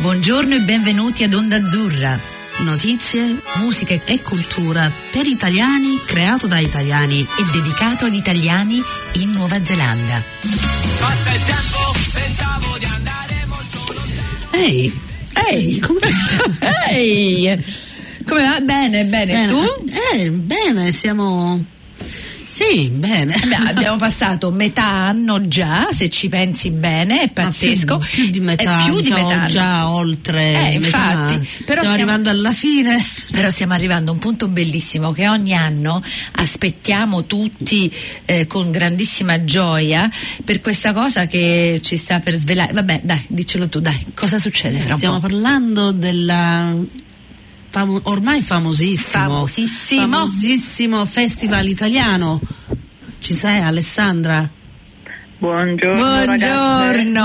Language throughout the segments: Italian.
Buongiorno e benvenuti ad Onda Azzurra. Notizie, musica e cultura per italiani, creato da italiani e dedicato ad italiani in Nuova Zelanda. Passa il tempo, pensavo di andare molto lontano. Ehi, ehi, come Ehi! Come va? Bene, bene, bene. tu? Eh, bene, siamo sì, bene. Beh, abbiamo passato metà anno già, se ci pensi bene, è pazzesco. Più, più, di metà, è più di metà. già oltre. Eh, infatti, però stiamo, stiamo arrivando alla fine. Però stiamo arrivando a un punto bellissimo che ogni anno aspettiamo tutti eh, con grandissima gioia per questa cosa che ci sta per svelare. Vabbè, dai, diccelo tu, dai, cosa succede? Stiamo parlando della famo- ormai famosissimo, famosissimo. famosissimo festival italiano. Ci sei Alessandra? Buongiorno. Buongiorno.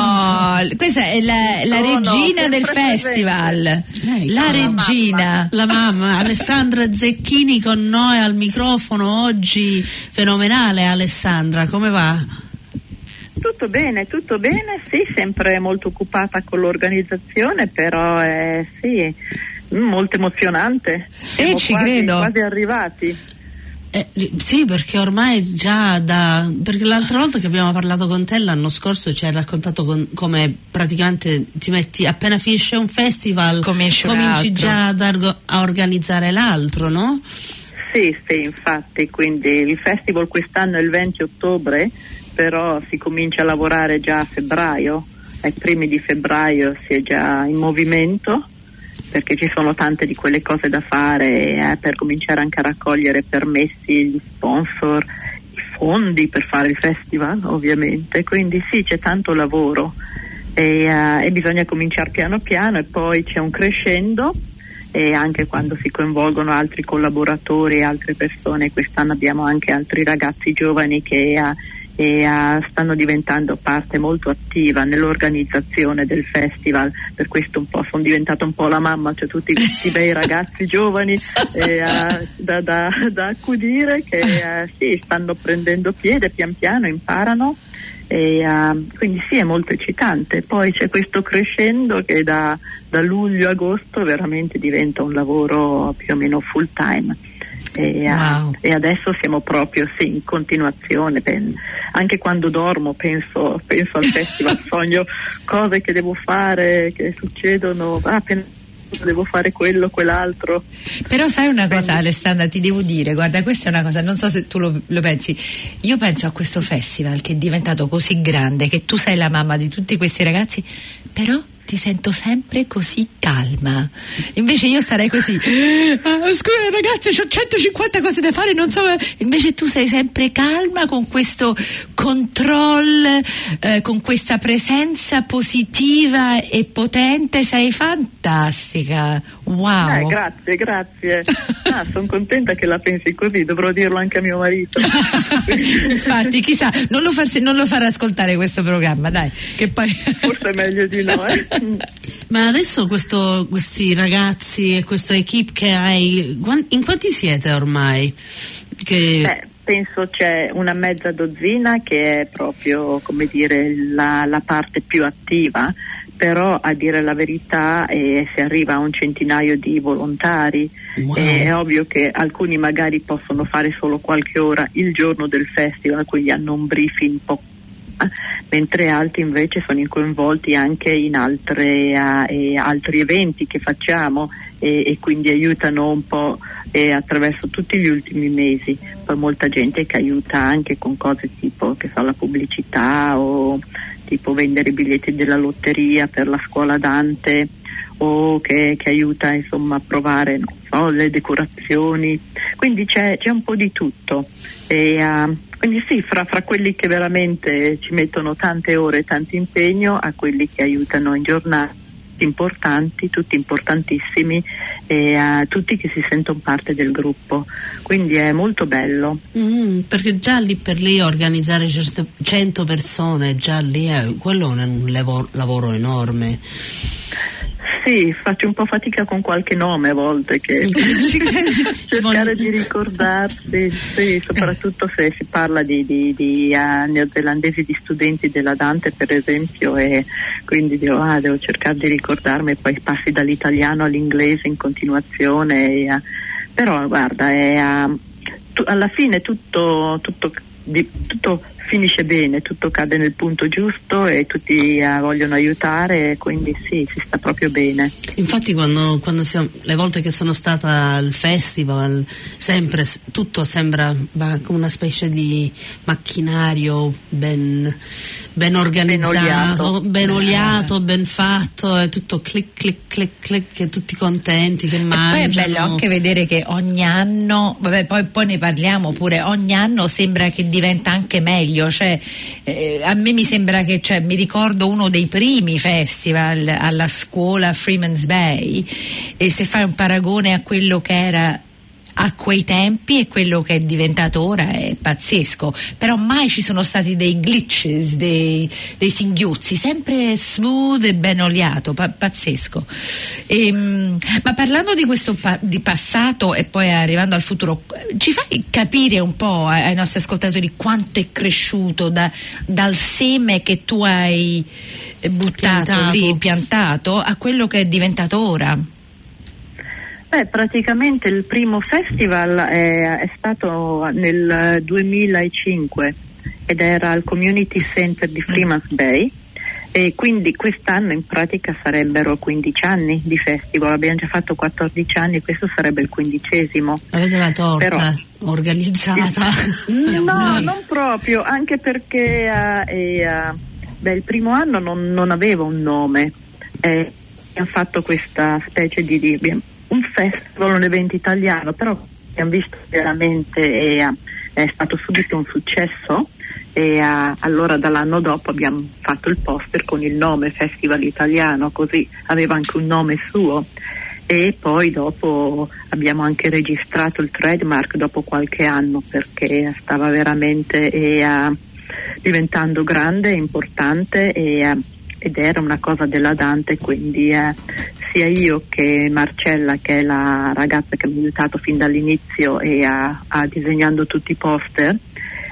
Questa è la, la regina del festival. Lei, la regina. La mamma. Alessandra Zecchini con noi al microfono oggi. Fenomenale Alessandra, come va? Tutto bene, tutto bene, sì, sempre molto occupata con l'organizzazione, però eh, sì, molto emozionante. E eh, ci quasi, credo. quasi arrivati. Eh, sì, perché ormai già da. Perché l'altra volta che abbiamo parlato con te l'anno scorso ci hai raccontato con, come praticamente ti metti appena finisce un festival cominci l'altro. già ad argo, a organizzare l'altro, no? Sì, sì, infatti, quindi il festival quest'anno è il 20 ottobre, però si comincia a lavorare già a febbraio, ai primi di febbraio si è già in movimento perché ci sono tante di quelle cose da fare eh, per cominciare anche a raccogliere permessi, gli sponsor, i fondi per fare il festival ovviamente, quindi sì c'è tanto lavoro. E, uh, e bisogna cominciare piano piano e poi c'è un crescendo. E anche quando si coinvolgono altri collaboratori e altre persone, quest'anno abbiamo anche altri ragazzi giovani che uh, e uh, stanno diventando parte molto attiva nell'organizzazione del festival, per questo un po' sono diventata un po' la mamma, cioè tutti questi bei ragazzi giovani eh, uh, da, da, da, accudire che uh, sì, stanno prendendo piede pian piano, imparano. E, quindi sì è molto eccitante. Poi c'è questo crescendo che da, da luglio a agosto veramente diventa un lavoro più o meno full time e, wow. e adesso siamo proprio sì, in continuazione. Ben, anche quando dormo penso, penso al festival, sogno cose che devo fare, che succedono. Ah, devo fare quello, quell'altro. Però sai una cosa Quindi... Alessandra, ti devo dire, guarda questa è una cosa, non so se tu lo, lo, pensi, io penso a questo festival che è diventato così grande, che tu sei la mamma di tutti questi ragazzi, però ti sento sempre così calma. Invece io starei così. Ah, scusa ragazzi, ho 150 cose da fare, non so. Invece tu sei sempre calma con questo control, eh, con questa presenza positiva e potente, sei fantastica. Wow. Eh, grazie, grazie. Ah, sono contenta che la pensi così, dovrò dirlo anche a mio marito. Infatti, chissà, non lo, far, non lo farà ascoltare questo programma, dai, che poi... Forse è meglio di no. Eh. Ma adesso questo, questi ragazzi e questa equipe che hai, in quanti siete ormai? Che... Beh, penso c'è una mezza dozzina che è proprio come dire, la, la parte più attiva però a dire la verità eh, si arriva a un centinaio di volontari wow. eh, è ovvio che alcuni magari possono fare solo qualche ora il giorno del festival quindi hanno un briefing po' mentre altri invece sono coinvolti anche in altre, uh, altri eventi che facciamo e, e quindi aiutano un po' eh, attraverso tutti gli ultimi mesi. Poi molta gente che aiuta anche con cose tipo che fa la pubblicità o tipo vendere i biglietti della lotteria per la scuola Dante o che, che aiuta insomma a provare so, le decorazioni. Quindi c'è, c'è, un po' di tutto. E, uh, quindi sì, fra, fra, quelli che veramente ci mettono tante ore e tanto impegno a quelli che aiutano in giornata importanti, tutti importantissimi e a tutti che si sentono parte del gruppo. Quindi è molto bello. Mm, perché già lì per lì organizzare 100 persone, già lì è, quello è un lavoro enorme. Sì, faccio un po' fatica con qualche nome a volte che cercare di ricordarsi, sì, soprattutto se si parla di, di, di uh, neozelandesi, di studenti della Dante per esempio e quindi dico, ah, devo cercare di ricordarmi e poi passi dall'italiano all'inglese in continuazione, e, uh, però guarda, è, uh, tu, alla fine tutto, tutto, di, tutto finisce bene, tutto cade nel punto giusto e tutti uh, vogliono aiutare, quindi sì, si sta proprio bene. Infatti quando, quando siamo, le volte che sono stata al festival, sempre tutto sembra come una specie di macchinario ben, ben organizzato, ben oliato, ben, ben fatto, è tutto clic clic clic clic, e tutti contenti che mangiano. E poi è bello anche vedere che ogni anno, vabbè poi, poi ne parliamo pure, ogni anno sembra che diventa anche meglio meglio, cioè, eh, a me mi sembra che cioè, mi ricordo uno dei primi festival alla scuola Freeman's Bay e se fai un paragone a quello che era a quei tempi e quello che è diventato ora è pazzesco. Però mai ci sono stati dei glitches dei, dei singhiozzi sempre smooth e ben oliato pa- pazzesco. E, ehm, ma parlando di questo pa- di passato e poi arrivando al futuro ci fai capire un po' ai nostri ascoltatori quanto è cresciuto da, dal seme che tu hai buttato piantato. lì piantato a quello che è diventato ora Beh, praticamente il primo festival è, è, stato nel 2005 ed era al Community Center di Freeman's Bay. E quindi quest'anno in pratica sarebbero 15 anni di festival, abbiamo già fatto 14 anni e questo sarebbe il quindicesimo. Avete la torta Però, organizzata? No, non proprio, anche perché uh, eh, uh, beh, il primo anno non, non avevo un nome, eh, abbiamo fatto questa specie di, di un festival, un evento italiano, però abbiamo visto veramente e è stato subito un successo e uh, allora dall'anno dopo abbiamo fatto il poster con il nome Festival Italiano, così aveva anche un nome suo. E poi dopo abbiamo anche registrato il trademark dopo qualche anno perché stava veramente e, uh, diventando grande, importante e, uh, ed era una cosa della Dante, quindi sia io che Marcella, che è la ragazza che mi ha aiutato fin dall'inizio e ha, ha disegnando tutti i poster,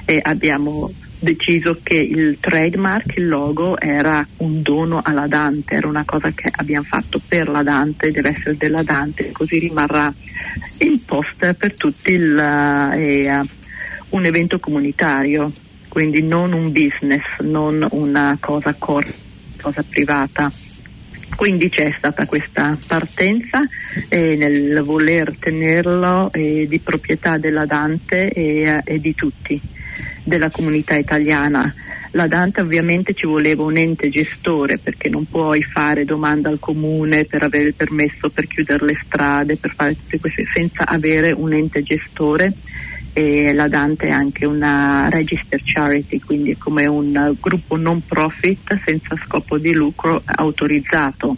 e abbiamo deciso che il trademark, il logo era un dono alla Dante, era una cosa che abbiamo fatto per la Dante, deve essere della Dante, così rimarrà il poster per tutti il, eh, un evento comunitario, quindi non un business, non una cosa corta, cosa privata. Quindi c'è stata questa partenza eh, nel voler tenerlo eh, di proprietà della Dante e, e di tutti, della comunità italiana. La Dante ovviamente ci voleva un ente gestore perché non puoi fare domanda al comune per avere il permesso per chiudere le strade, per fare tutte queste senza avere un ente gestore e la Dante è anche una register charity, quindi come un gruppo non profit senza scopo di lucro autorizzato,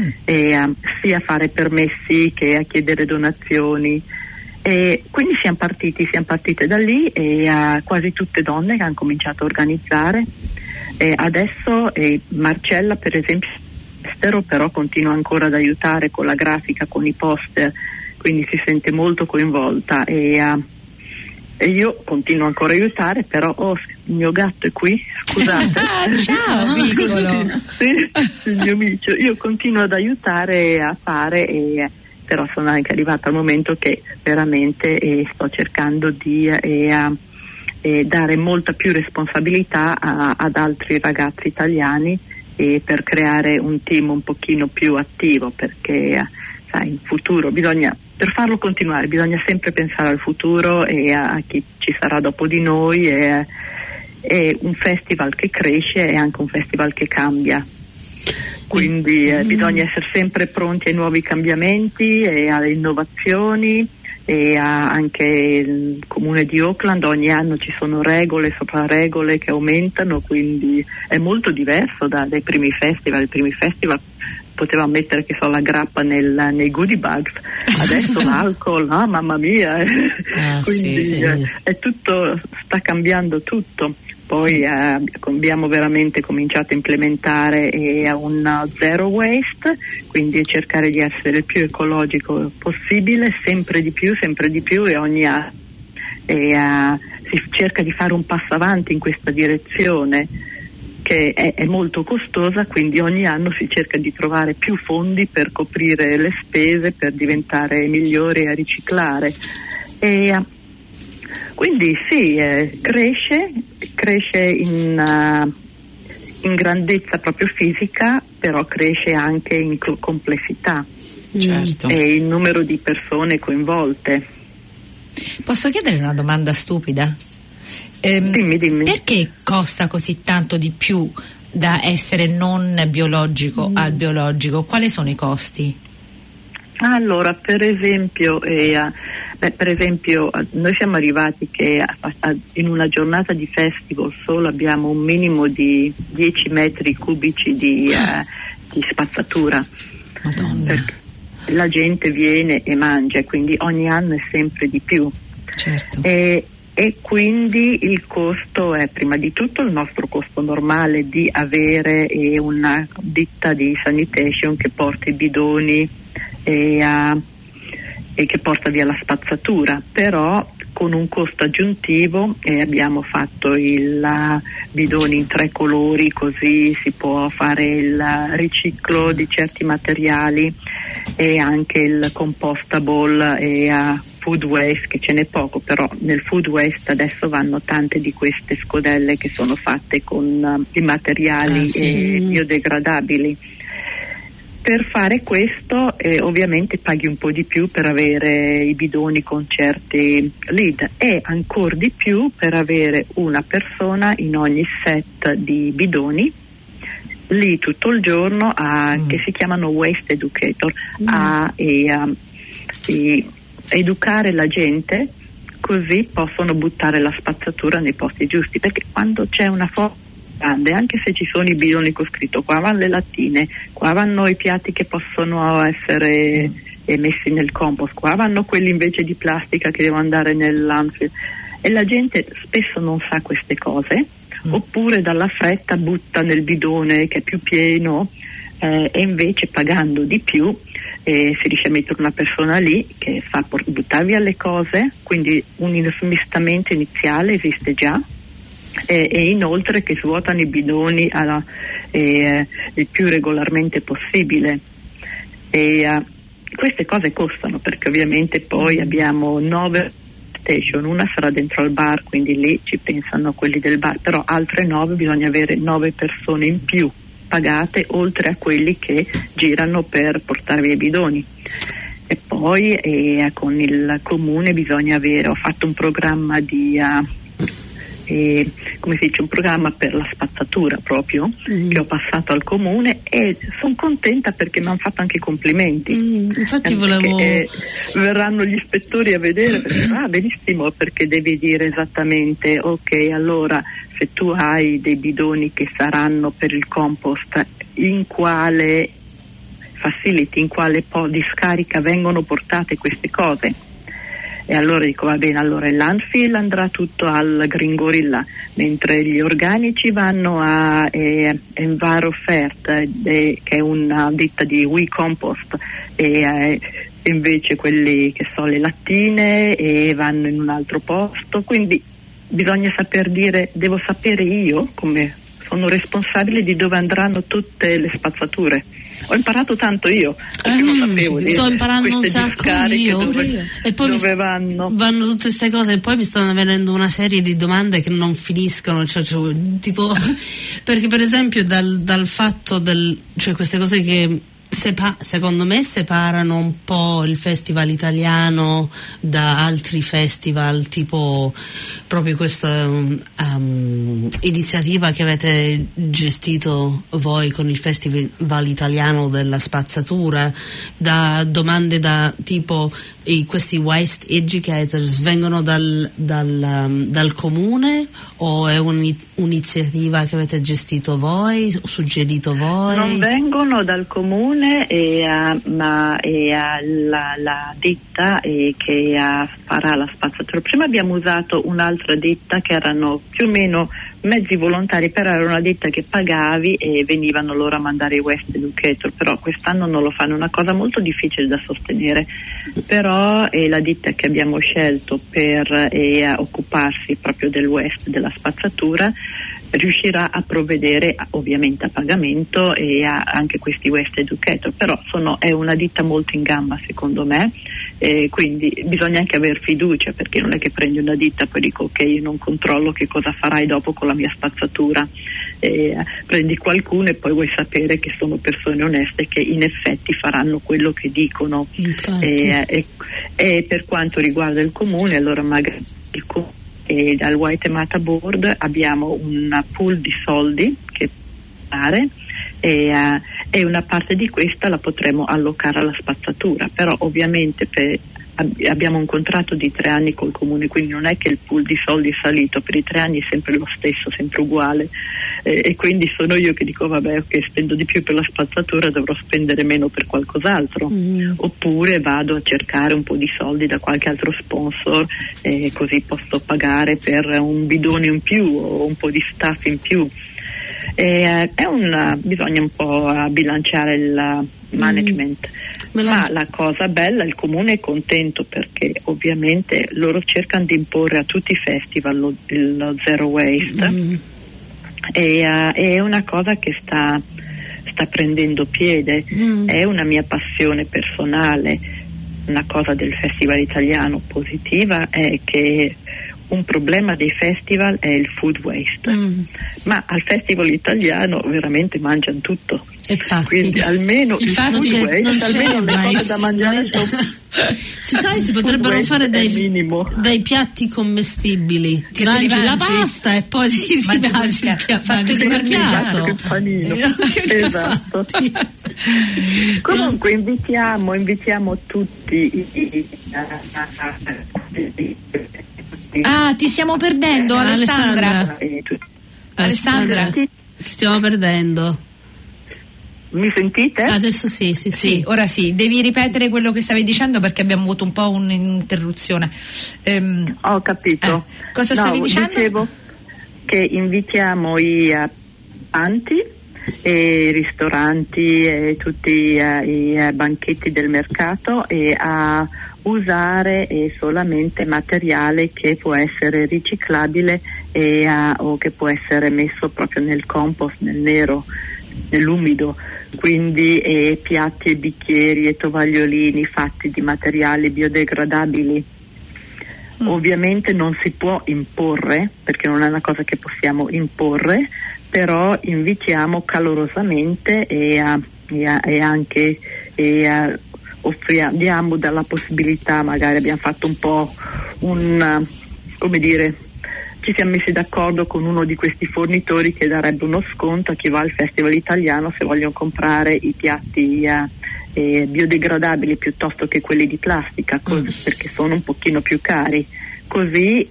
mm. e, uh, sia a fare permessi che a chiedere donazioni. E quindi siamo partiti, siamo partite da lì e uh, quasi tutte donne che hanno cominciato a organizzare. E adesso eh, Marcella per esempio estero però continua ancora ad aiutare con la grafica, con i poster, quindi si sente molto coinvolta e uh, io continuo ancora a aiutare, però oh, il mio gatto è qui, scusate. ah, ciao piccolo! sì, il mio amico, io continuo ad aiutare a fare e però sono anche arrivata al momento che veramente eh, sto cercando di eh, eh, dare molta più responsabilità a, ad altri ragazzi italiani per creare un team un pochino più attivo perché sai, in futuro bisogna per farlo continuare bisogna sempre pensare al futuro e a, a chi ci sarà dopo di noi e, è un festival che cresce e anche un festival che cambia quindi eh, mm. bisogna essere sempre pronti ai nuovi cambiamenti e alle innovazioni e anche il comune di Oakland ogni anno ci sono regole sopra regole che aumentano quindi è molto diverso da, dai primi festival i primi festival poteva mettere che so, la grappa nel, nei goodie bags, adesso l'alcol, ah mamma mia, ah, quindi sì, sì. Eh, è tutto, sta cambiando tutto. poi eh, abbiamo veramente cominciato a implementare eh, un zero waste, quindi cercare di essere il più ecologico possibile, sempre di più, sempre di più e ogni anno e, uh, si cerca di fare un passo avanti in questa direzione che è, è, molto costosa, quindi ogni anno si cerca di trovare più fondi per coprire le spese, per diventare migliori a riciclare. E, uh, quindi sì, eh, cresce, cresce in, uh, in, grandezza proprio fisica, però cresce anche in complessità certo. e il numero di persone coinvolte. Posso chiedere una domanda stupida? Ehm, dimmi, dimmi. Perché costa così tanto di più da essere non biologico mm. al biologico? Quali sono i costi? Allora, per esempio, eh, beh, per esempio noi siamo arrivati che a, a, in una giornata di festival solo abbiamo un minimo di 10 metri cubici di, uh, di spazzatura. Madonna. la gente viene e mangia, quindi ogni anno è sempre di più. Certo. E, e quindi il costo è prima di tutto il nostro costo normale di avere eh, una ditta di sanitation che porta i bidoni e, uh, e che porta via la spazzatura, però con un costo aggiuntivo e abbiamo fatto il uh, bidone in tre colori così si può fare il riciclo di certi materiali e anche il compostable e uh, food waste che ce n'è poco però nel food waste adesso vanno tante di queste scodelle che sono fatte con uh, i materiali ah, sì. eh, biodegradabili per fare questo eh, ovviamente paghi un po' di più per avere i bidoni con certi lead e ancora di più per avere una persona in ogni set di bidoni lì tutto il giorno a, mm. che si chiamano waste educator mm. a, e, a, e educare la gente così possono buttare la spazzatura nei posti giusti perché quando c'è una forza grande, anche se ci sono i bidoni con scritto qua vanno le lattine, qua vanno i piatti che possono essere mm. messi nel compost, qua vanno quelli invece di plastica che devono andare nell'anfield e la gente spesso non sa queste cose mm. oppure dalla fretta butta nel bidone che è più pieno eh, e invece pagando di più eh, si riesce a mettere una persona lì che fa buttare via le cose, quindi un smistamento iniziale esiste già. E, e inoltre che svuotano i bidoni alla, eh, il più regolarmente possibile. E, uh, queste cose costano perché ovviamente poi abbiamo nove station, una sarà dentro al bar, quindi lì ci pensano quelli del bar, però altre nove bisogna avere nove persone in più pagate oltre a quelli che girano per portare via i bidoni. E poi eh, con il comune bisogna avere, ho fatto un programma di uh, eh, come si dice, un programma per la spazzatura proprio mm. che ho passato al comune e sono contenta perché mi hanno fatto anche i complimenti. Mm, infatti eh, volevo... Perché, eh, verranno gli ispettori a vedere perché ah benissimo perché devi dire esattamente ok allora se tu hai dei bidoni che saranno per il compost in quale facility, in quale po' di scarica vengono portate queste cose? E allora dico va bene, allora il landfill andrà tutto al Green Gorilla, mentre gli organici vanno a eh, Enviro Fert, eh, che è una ditta di We Compost, e eh, invece quelli che sono le lattine vanno in un altro posto, quindi bisogna saper dire, devo sapere io come sono responsabile di dove andranno tutte le spazzature ho imparato tanto io, perché non mm, sapevo sto imparando un sacco io. Dove, e poi dove vanno. vanno tutte queste cose e poi mi stanno venendo una serie di domande che non finiscono, cioè, cioè, tipo, perché per esempio dal, dal fatto del, cioè queste cose che Sepa- secondo me separano un po' il festival italiano da altri festival, tipo proprio questa um, iniziativa che avete gestito voi con il festival italiano della spazzatura, da domande da tipo questi waste educators vengono dal, dal, um, dal comune o è un'iniziativa che avete gestito voi, suggerito voi? Non vengono dal comune e, uh, ma, e uh, la, la, ditta e che uh, farà la spazzatura. Prima abbiamo usato un'altra ditta che erano più o meno mezzi volontari, però era una ditta che pagavi e venivano loro a mandare i West Educator, però quest'anno non lo fanno, è una cosa molto difficile da sostenere, però è la ditta che abbiamo scelto per eh, occuparsi proprio del West, della spazzatura, riuscirà a provvedere ovviamente a pagamento e a anche questi West Educator, però sono, è una ditta molto in gamba secondo me, eh, quindi bisogna anche avere fiducia perché non è che prendi una ditta e poi dico ok io non controllo che cosa farai dopo con la mia spazzatura, eh, prendi qualcuno e poi vuoi sapere che sono persone oneste che in effetti faranno quello che dicono. Eh, e per quanto riguarda il comune allora magari il comune e dal White Mata Board abbiamo un pool di soldi che dare e, uh, e, una parte di questa la potremo allocare alla spazzatura, però ovviamente per, abbiamo un contratto di tre anni col comune, quindi non è che il pool di soldi è salito, per i tre anni è sempre lo stesso, sempre uguale eh, e quindi sono io che dico vabbè ok spendo di più per la spazzatura, dovrò spendere meno per qualcos'altro, mm. oppure vado a cercare un po' di soldi da qualche altro sponsor e così posso pagare per un bidone in più o un po' di staff in più. Eh, una, bisogna un po' bilanciare il management. Mm ma la cosa bella, il comune è contento perché ovviamente loro cercano di imporre a tutti i festival lo, lo zero waste mm. e uh, è una cosa che sta, sta prendendo piede, mm. è una mia passione personale. Una cosa del festival italiano positiva è che un problema dei festival è il food waste, mm. ma al festival italiano veramente mangiano tutto. Infatti. Quindi almeno Infatti, il food waste, almeno le cose da mangiare si sa, si potrebbero fare dei, dei, piatti commestibili. Ti mangi, mangi, la pasta e poi ti, mangi, mangi il fatto mercato. Che panino. esatto. Comunque invitiamo, invitiamo tutti Ah, ti stiamo perdendo Alessandra. Alessandra. Alessandra. Ti stiamo perdendo. Mi sentite? Adesso sì, sì, sì, sì. ora sì. Devi ripetere quello che stavi dicendo perché abbiamo avuto un po' un'interruzione. Ehm, Ho capito. Eh, cosa no, stavi dicendo? Dicevo che invitiamo i panti e i ristoranti e tutti uh, i uh, banchetti del mercato e a usare eh, solamente materiale che può essere riciclabile e, uh, o che può essere messo proprio nel compost, nel nero, nell'umido quindi eh, piatti e bicchieri e tovagliolini fatti di materiali biodegradabili. Mm. Ovviamente non si può imporre, perché non è una cosa che possiamo imporre, però invitiamo calorosamente e, a, e, a, e anche e a, offriamo, diamo dalla possibilità, magari abbiamo fatto un po' un, come dire, ci siamo messi d'accordo con uno di questi fornitori che darebbe uno sconto a chi va al festival italiano se vogliono comprare i piatti eh, eh, biodegradabili piuttosto che quelli di plastica cos- mm. perché sono un pochino più cari così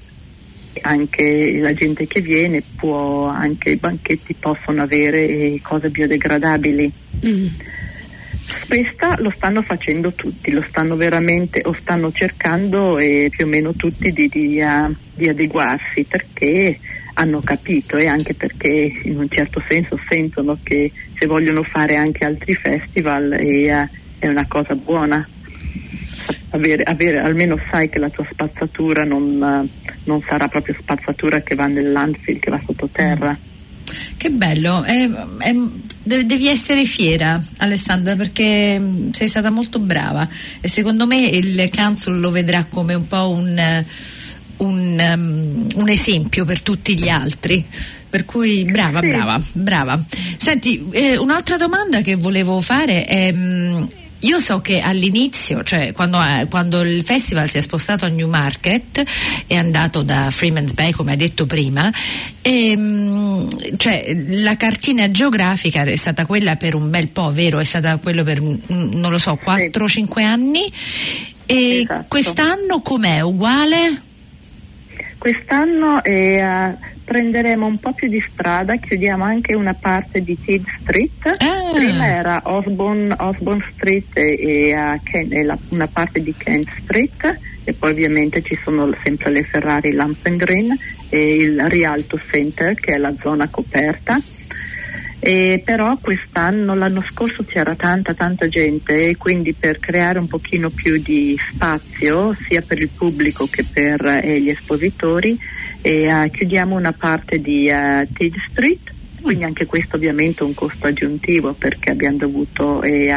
anche la gente che viene può anche i banchetti possono avere eh, cose biodegradabili mm. Questa lo stanno facendo tutti, lo stanno veramente o stanno cercando eh, più o meno tutti di, di, uh, di, adeguarsi perché hanno capito e anche perché in un certo senso sentono che se vogliono fare anche altri festival eh, uh, è una cosa buona. Avere, avere, almeno sai che la tua spazzatura non, non sarà proprio spazzatura che va nel landfill, che va sottoterra. Che bello, è, è, devi essere fiera Alessandra perché sei stata molto brava e secondo me il council lo vedrà come un po' un, un, um, un esempio per tutti gli altri. Per cui brava, sì. brava, brava. Senti, eh, un'altra domanda che volevo fare è. Mh, mm, io so che all'inizio, cioè quando, eh, quando, il festival si è spostato a Newmarket, è andato da Freeman's Bay, come hai detto prima, e, ehm, cioè, la cartina geografica è stata quella per un bel po', vero? È stata quella per, non lo so, 4-5 anni. E esatto. quest'anno com'è? Uguale? Quest'anno eh, prenderemo un po' più di strada, chiudiamo anche una parte di Tid Street. Ah. Prima era Osborne, Osborne Street e, e, Ken, e la, una parte di Kent Street e poi ovviamente ci sono sempre le Ferrari Lampen Green e il Rialto Center che è la zona coperta. E però quest'anno, l'anno scorso c'era tanta tanta gente e quindi per creare un pochino più di spazio sia per il pubblico che per eh, gli espositori eh, chiudiamo una parte di uh, Tid Street, quindi anche questo ovviamente è un costo aggiuntivo perché abbiamo dovuto eh,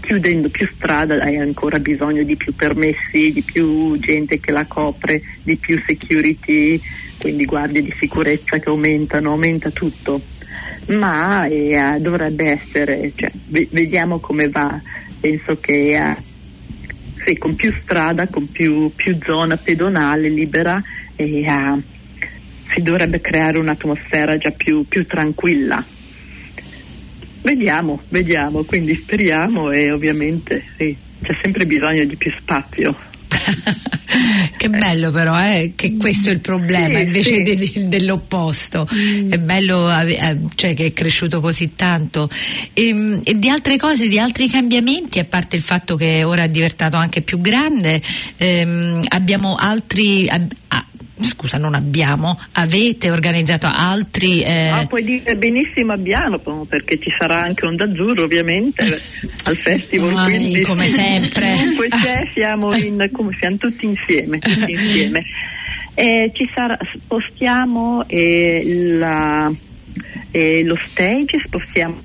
chiudendo più strada hai ancora bisogno di più permessi, di più gente che la copre, di più security, quindi guardie di sicurezza che aumentano, aumenta tutto ma eh, dovrebbe essere, cioè, vediamo come va, penso che eh, sì, con più strada, con più, più zona pedonale libera eh, si dovrebbe creare un'atmosfera già più, più tranquilla. Vediamo, vediamo, quindi speriamo e ovviamente sì, c'è sempre bisogno di più spazio. che bello però eh, che questo è il problema Sì, invece sì. de- difficile, è bello eh, cioè, che è cresciuto così tanto. E, e di altre cose, di altri cambiamenti a parte il fatto che ora è diventato anche più grande ehm, abbiamo altri ab- scusa non abbiamo avete organizzato altri eh, Ah, puoi dire benissimo abbiamo perché ci sarà anche Onda Azzurro ovviamente al festival Vai, quindi come sempre. Comunque c'è, siamo, in, come siamo tutti insieme, tutti insieme. Eh, ci sarà, spostiamo eh, la- eh, lo stage, spostiamo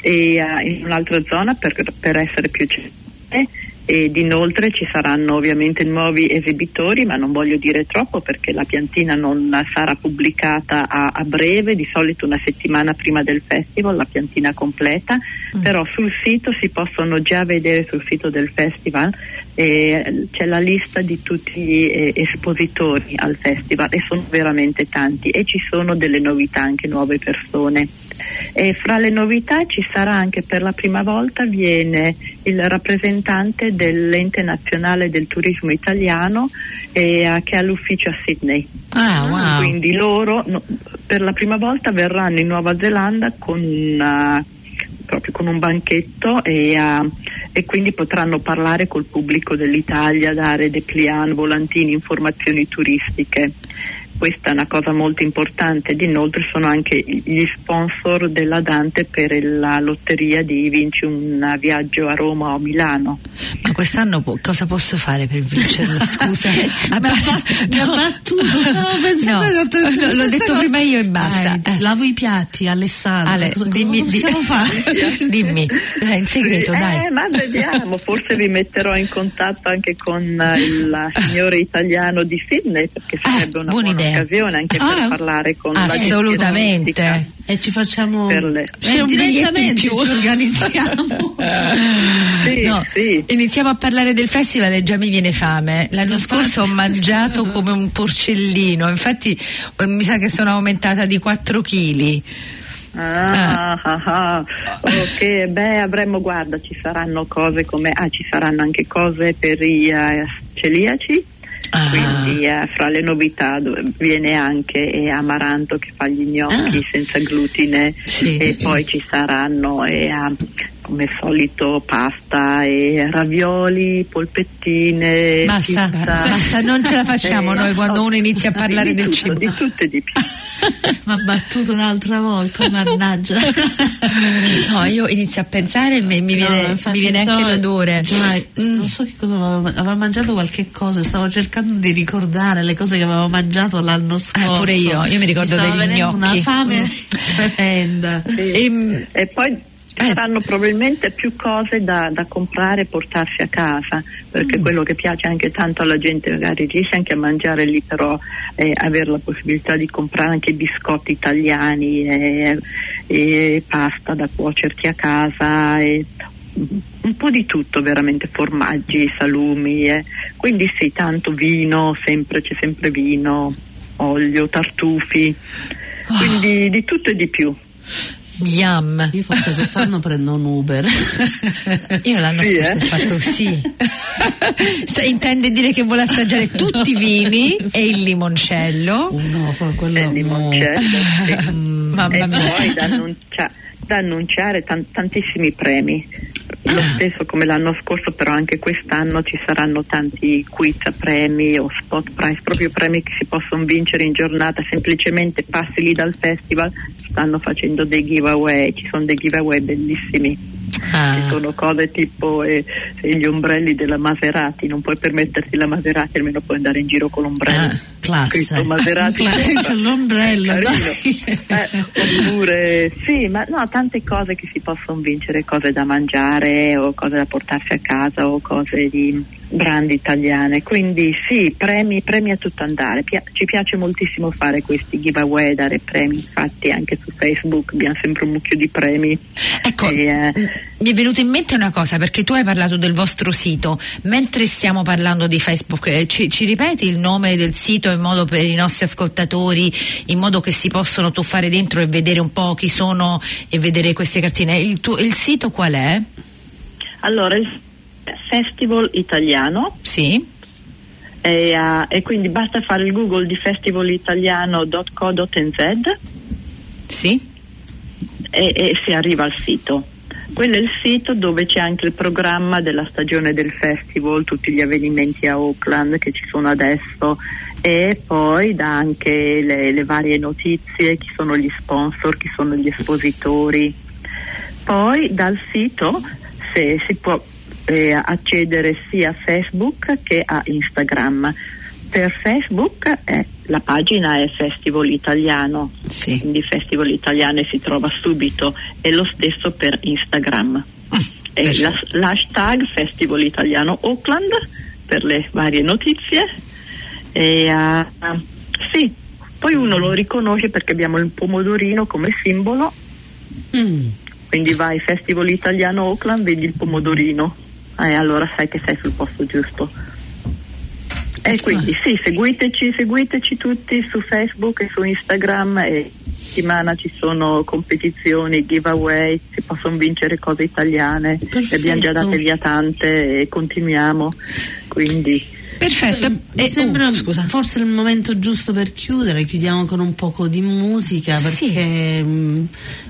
e, eh, in un'altra zona per, per essere più centrale ed inoltre ci saranno ovviamente nuovi esibitori ma non voglio dire troppo perché la piantina non sarà pubblicata a, a breve, di solito una settimana prima del festival, la piantina completa, però sul sito si possono già vedere sul sito del festival eh, c'è la lista di tutti gli eh, espositori al festival e sono veramente tanti e ci sono delle novità, anche nuove persone. E fra le novità ci sarà anche per la prima volta viene il rappresentante dell'ente nazionale del turismo italiano eh, che ha l'ufficio a Sydney. ah wow Quindi loro no, per la prima volta verranno in Nuova Zelanda con, una- proprio con un banchetto e, ah, e quindi potranno parlare col pubblico dell'Italia, dare dépliant, volantini, informazioni turistiche. Questa è una cosa molto importante ed inoltre sono anche gli sponsor della Dante per la lotteria di vinci un viaggio a Roma o Milano. ma quest'anno po- cosa posso fare per vincerlo scusa Mi ha mi ha battuto, stavo pensando No, la l'ho detto cosa. prima io e basta. Dai, Eh. Lavo i piatti, Alessandro. Ale, cosa, dimmi, cosa di- possiamo fare? dimmi, dai, in segreto, Eh, dai. ma vediamo, forse vi metterò in contatto anche con eh, il signore italiano di Sydney perché sarebbe una buona buona idea. Occasione anche Ah, per parlare con la Assolutamente. E ci facciamo Per le- Eh, C'è un biglietto in direttamente più. ci organizziamo. Sì, No, sì. Iniziamo a parlare del festival e già mi viene fame. L'anno scorso ho mangiato come un porcellino, infatti eh, mi sa che sono aumentata di 4 kg. Ah, ah, ah. ok, beh avremmo, guarda, ci saranno cose come, ah ci saranno anche cose per i eh, celiaci, Ah. quindi eh, fra le novità viene anche eh, Amaranto che fa gli gnocchi Ah. senza glutine Sì. e poi ci saranno eh, come al solito pasta e ravioli, polpettine, Basta, pizza. basta, non ce la facciamo noi quando uno inizia a parlare del tutto, cibo. Di tutto e di più. Mi ha battuto un'altra volta, mannaggia. No, io inizio a pensare e mi, mi viene, No, infatti mi viene anche stavo- l'odore. Dai, Mm. Non so che cosa aveva, aveva mangiato qualche cosa, stavo cercando di ricordare le cose che avevo mangiato l'anno scorso. Ah, pure io, io mi ricordo stava degli gnocchi. una fame Mm. tremenda. Sì. Ehm, E poi ci eh. saranno probabilmente più cose da, da comprare e portarsi a casa, perché quello che piace anche tanto alla gente magari riesce anche a mangiare lì, però eh, avere la possibilità di comprare anche biscotti italiani e, e pasta da cuocerti a casa e un po' di tutto veramente, formaggi, salumi, eh. quindi sì, tanto vino, sempre, c'è sempre vino, olio, tartufi, quindi di tutto e di più. Yum. Io forse quest'anno prendo un Uber. Io l'anno Sì, scorso eh? ho fatto sì. Se intende dire che vuole assaggiare tutti i vini e il limoncello. Oh no, fa quello E il limoncello, sì. Mm, Mamma e mia. poi da, annuncia- da annunciare tan- tantissimi premi. Lo stesso come l'anno scorso, però anche quest'anno ci saranno tanti quiz a premi o spot prize, proprio premi che si possono vincere in giornata, semplicemente passi lì dal festival, stanno facendo dei giveaway, ci sono dei giveaway bellissimi. Ah. sono cose tipo eh, gli ombrelli della Maserati, non puoi permetterti la Maserati, almeno puoi andare in giro con l'ombrello. Ah, classe. Maserati. Cla- sopra. c'è l'ombrello. Eh, oppure sì, ma no, tante cose che si possono vincere, cose da mangiare o cose da portarsi a casa o cose di brand italiane. Quindi sì, premi, premi a tutto andare. Pia- ci piace moltissimo fare questi giveaway, dare premi, infatti anche su Facebook abbiamo sempre un mucchio di premi. Ecco, E, eh, mi è venuta in mente una cosa perché tu hai parlato del vostro sito. Mentre stiamo parlando di Facebook, eh, ci, ci ripeti il nome del sito in modo per i nostri ascoltatori, in modo che si possono tuffare dentro e vedere un po' chi sono e vedere queste cartine. Il, tuo- il sito qual è? allora, il Festival Italiano Sì. e, eh, e quindi basta fare il Google di festivalitaliano.co.nz Sì. e, e si arriva al sito. Quello è il sito dove c'è anche il programma della stagione del festival, tutti gli avvenimenti a Auckland che ci sono adesso e poi dà anche le, le varie notizie, chi sono gli sponsor, chi sono gli espositori. Poi dal sito se si può eh, accedere sia a Facebook che a Instagram. Per Facebook eh, la pagina è Festival Italiano, Sì. quindi Festival Italiano si trova subito e lo stesso per Instagram. Perfetto. la- l'hashtag Festival Italiano Auckland per le varie notizie. E, ah, sì, poi uno lo riconosce perché abbiamo il pomodorino come simbolo, Mm. quindi vai Festival Italiano Auckland, vedi il pomodorino e allora sai che sei sul posto giusto. E quindi sì, seguiteci, seguiteci tutti su Facebook e su Instagram e settimana ci sono competizioni, giveaway, si possono vincere cose italiane, ne abbiamo già Perfetto. date via tante e continuiamo, quindi Perfetto. Mi Eh, sembra oh, scusa. forse il momento giusto per chiudere, chiudiamo con un poco di musica Sì. perché mm,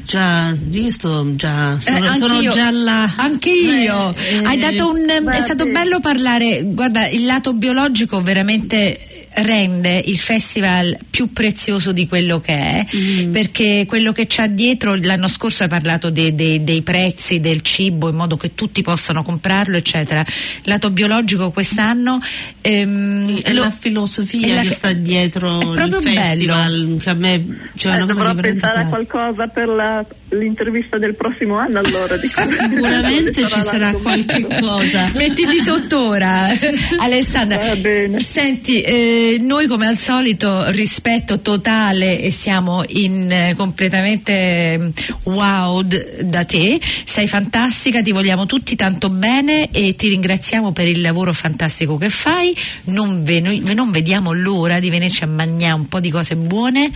già io sto già Eh, sono, sono anch'io. già là. Anche io. Eh, Hai dato un, è guardi. stato bello parlare. Guarda, il lato biologico veramente rende il festival più prezioso di quello che è Mm. perché quello che c'ha dietro l'anno scorso hai parlato dei- dei- dei prezzi del cibo in modo che tutti possano comprarlo eccetera lato biologico quest'anno ehm, è lo- la filosofia è la- che sta dietro è il festival bello. che a me c'è eh, una cosa dovrò pensare a qualcosa per la- l'intervista del prossimo anno allora. Sicuramente ci sarà qualche cosa. Mettiti sottora, Alessandra. Va bene. Senti, eh, noi come al solito rispetto totale e siamo in, eh, completamente mm, wowed da te. Sei fantastica, ti vogliamo tutti tanto bene e ti ringraziamo per il lavoro fantastico che fai. Non, ve- noi- non vediamo l'ora di venirci a mangiare un po' di cose buone.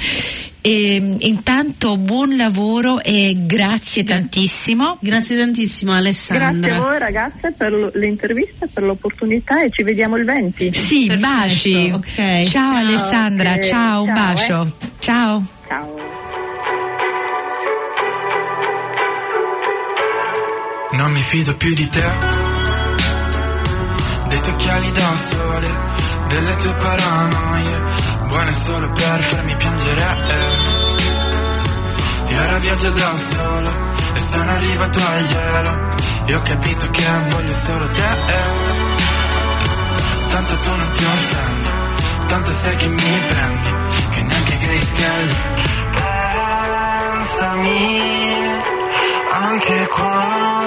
E, mm, intanto buon lavoro e grazie tantissimo. Grazie tantissimo Alessandra. Grazie a voi ragazze per l- l'intervista, per l'opportunità e ci vediamo il 20. Sì, Perfetto, baci. ok. Ciao, Ciao, Alessandra, ok. ciao, un Ciao, bacio. Ciao. Ciao. Non mi fido più di te, dei tuoi occhiali da sole, delle tue paranoie, buone solo per farmi piangere. E ora viaggio da solo e sono arrivato al gelo, e ho capito che voglio solo te. Tanto tu non ti offendi, tanto sai che mi prendi, che neanche Grace. Pensami anche quando